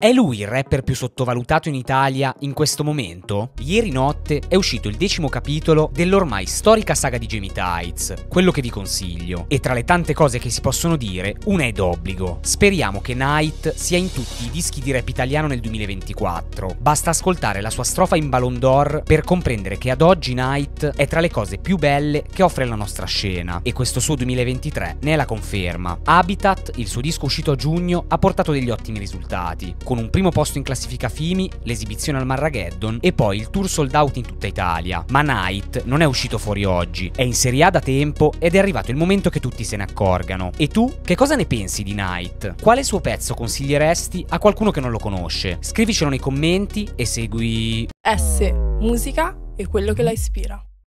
È lui il rapper più sottovalutato in Italia in questo momento? Ieri notte è uscito il decimo capitolo dell'ormai storica saga di Jamie Tights, quello che vi consiglio. E tra le tante cose che si possono dire, una è d'obbligo. Speriamo che Night sia in tutti i dischi di rap italiano nel 2024. Basta ascoltare la sua strofa in Ballon d'Or per comprendere che ad oggi Night è tra le cose più belle che offre la nostra scena. E questo suo 2023 ne è la conferma. Habitat, il suo disco uscito a giugno, ha portato degli ottimi risultati con un primo posto in classifica FIMI, l'esibizione al Marrageddon e poi il tour sold out in tutta Italia. Ma Night non è uscito fuori oggi, è in Serie A da tempo ed è arrivato il momento che tutti se ne accorgano. E tu, che cosa ne pensi di Night? Quale suo pezzo consiglieresti a qualcuno che non lo conosce? Scrivicelo nei commenti e segui S, musica e quello che la ispira.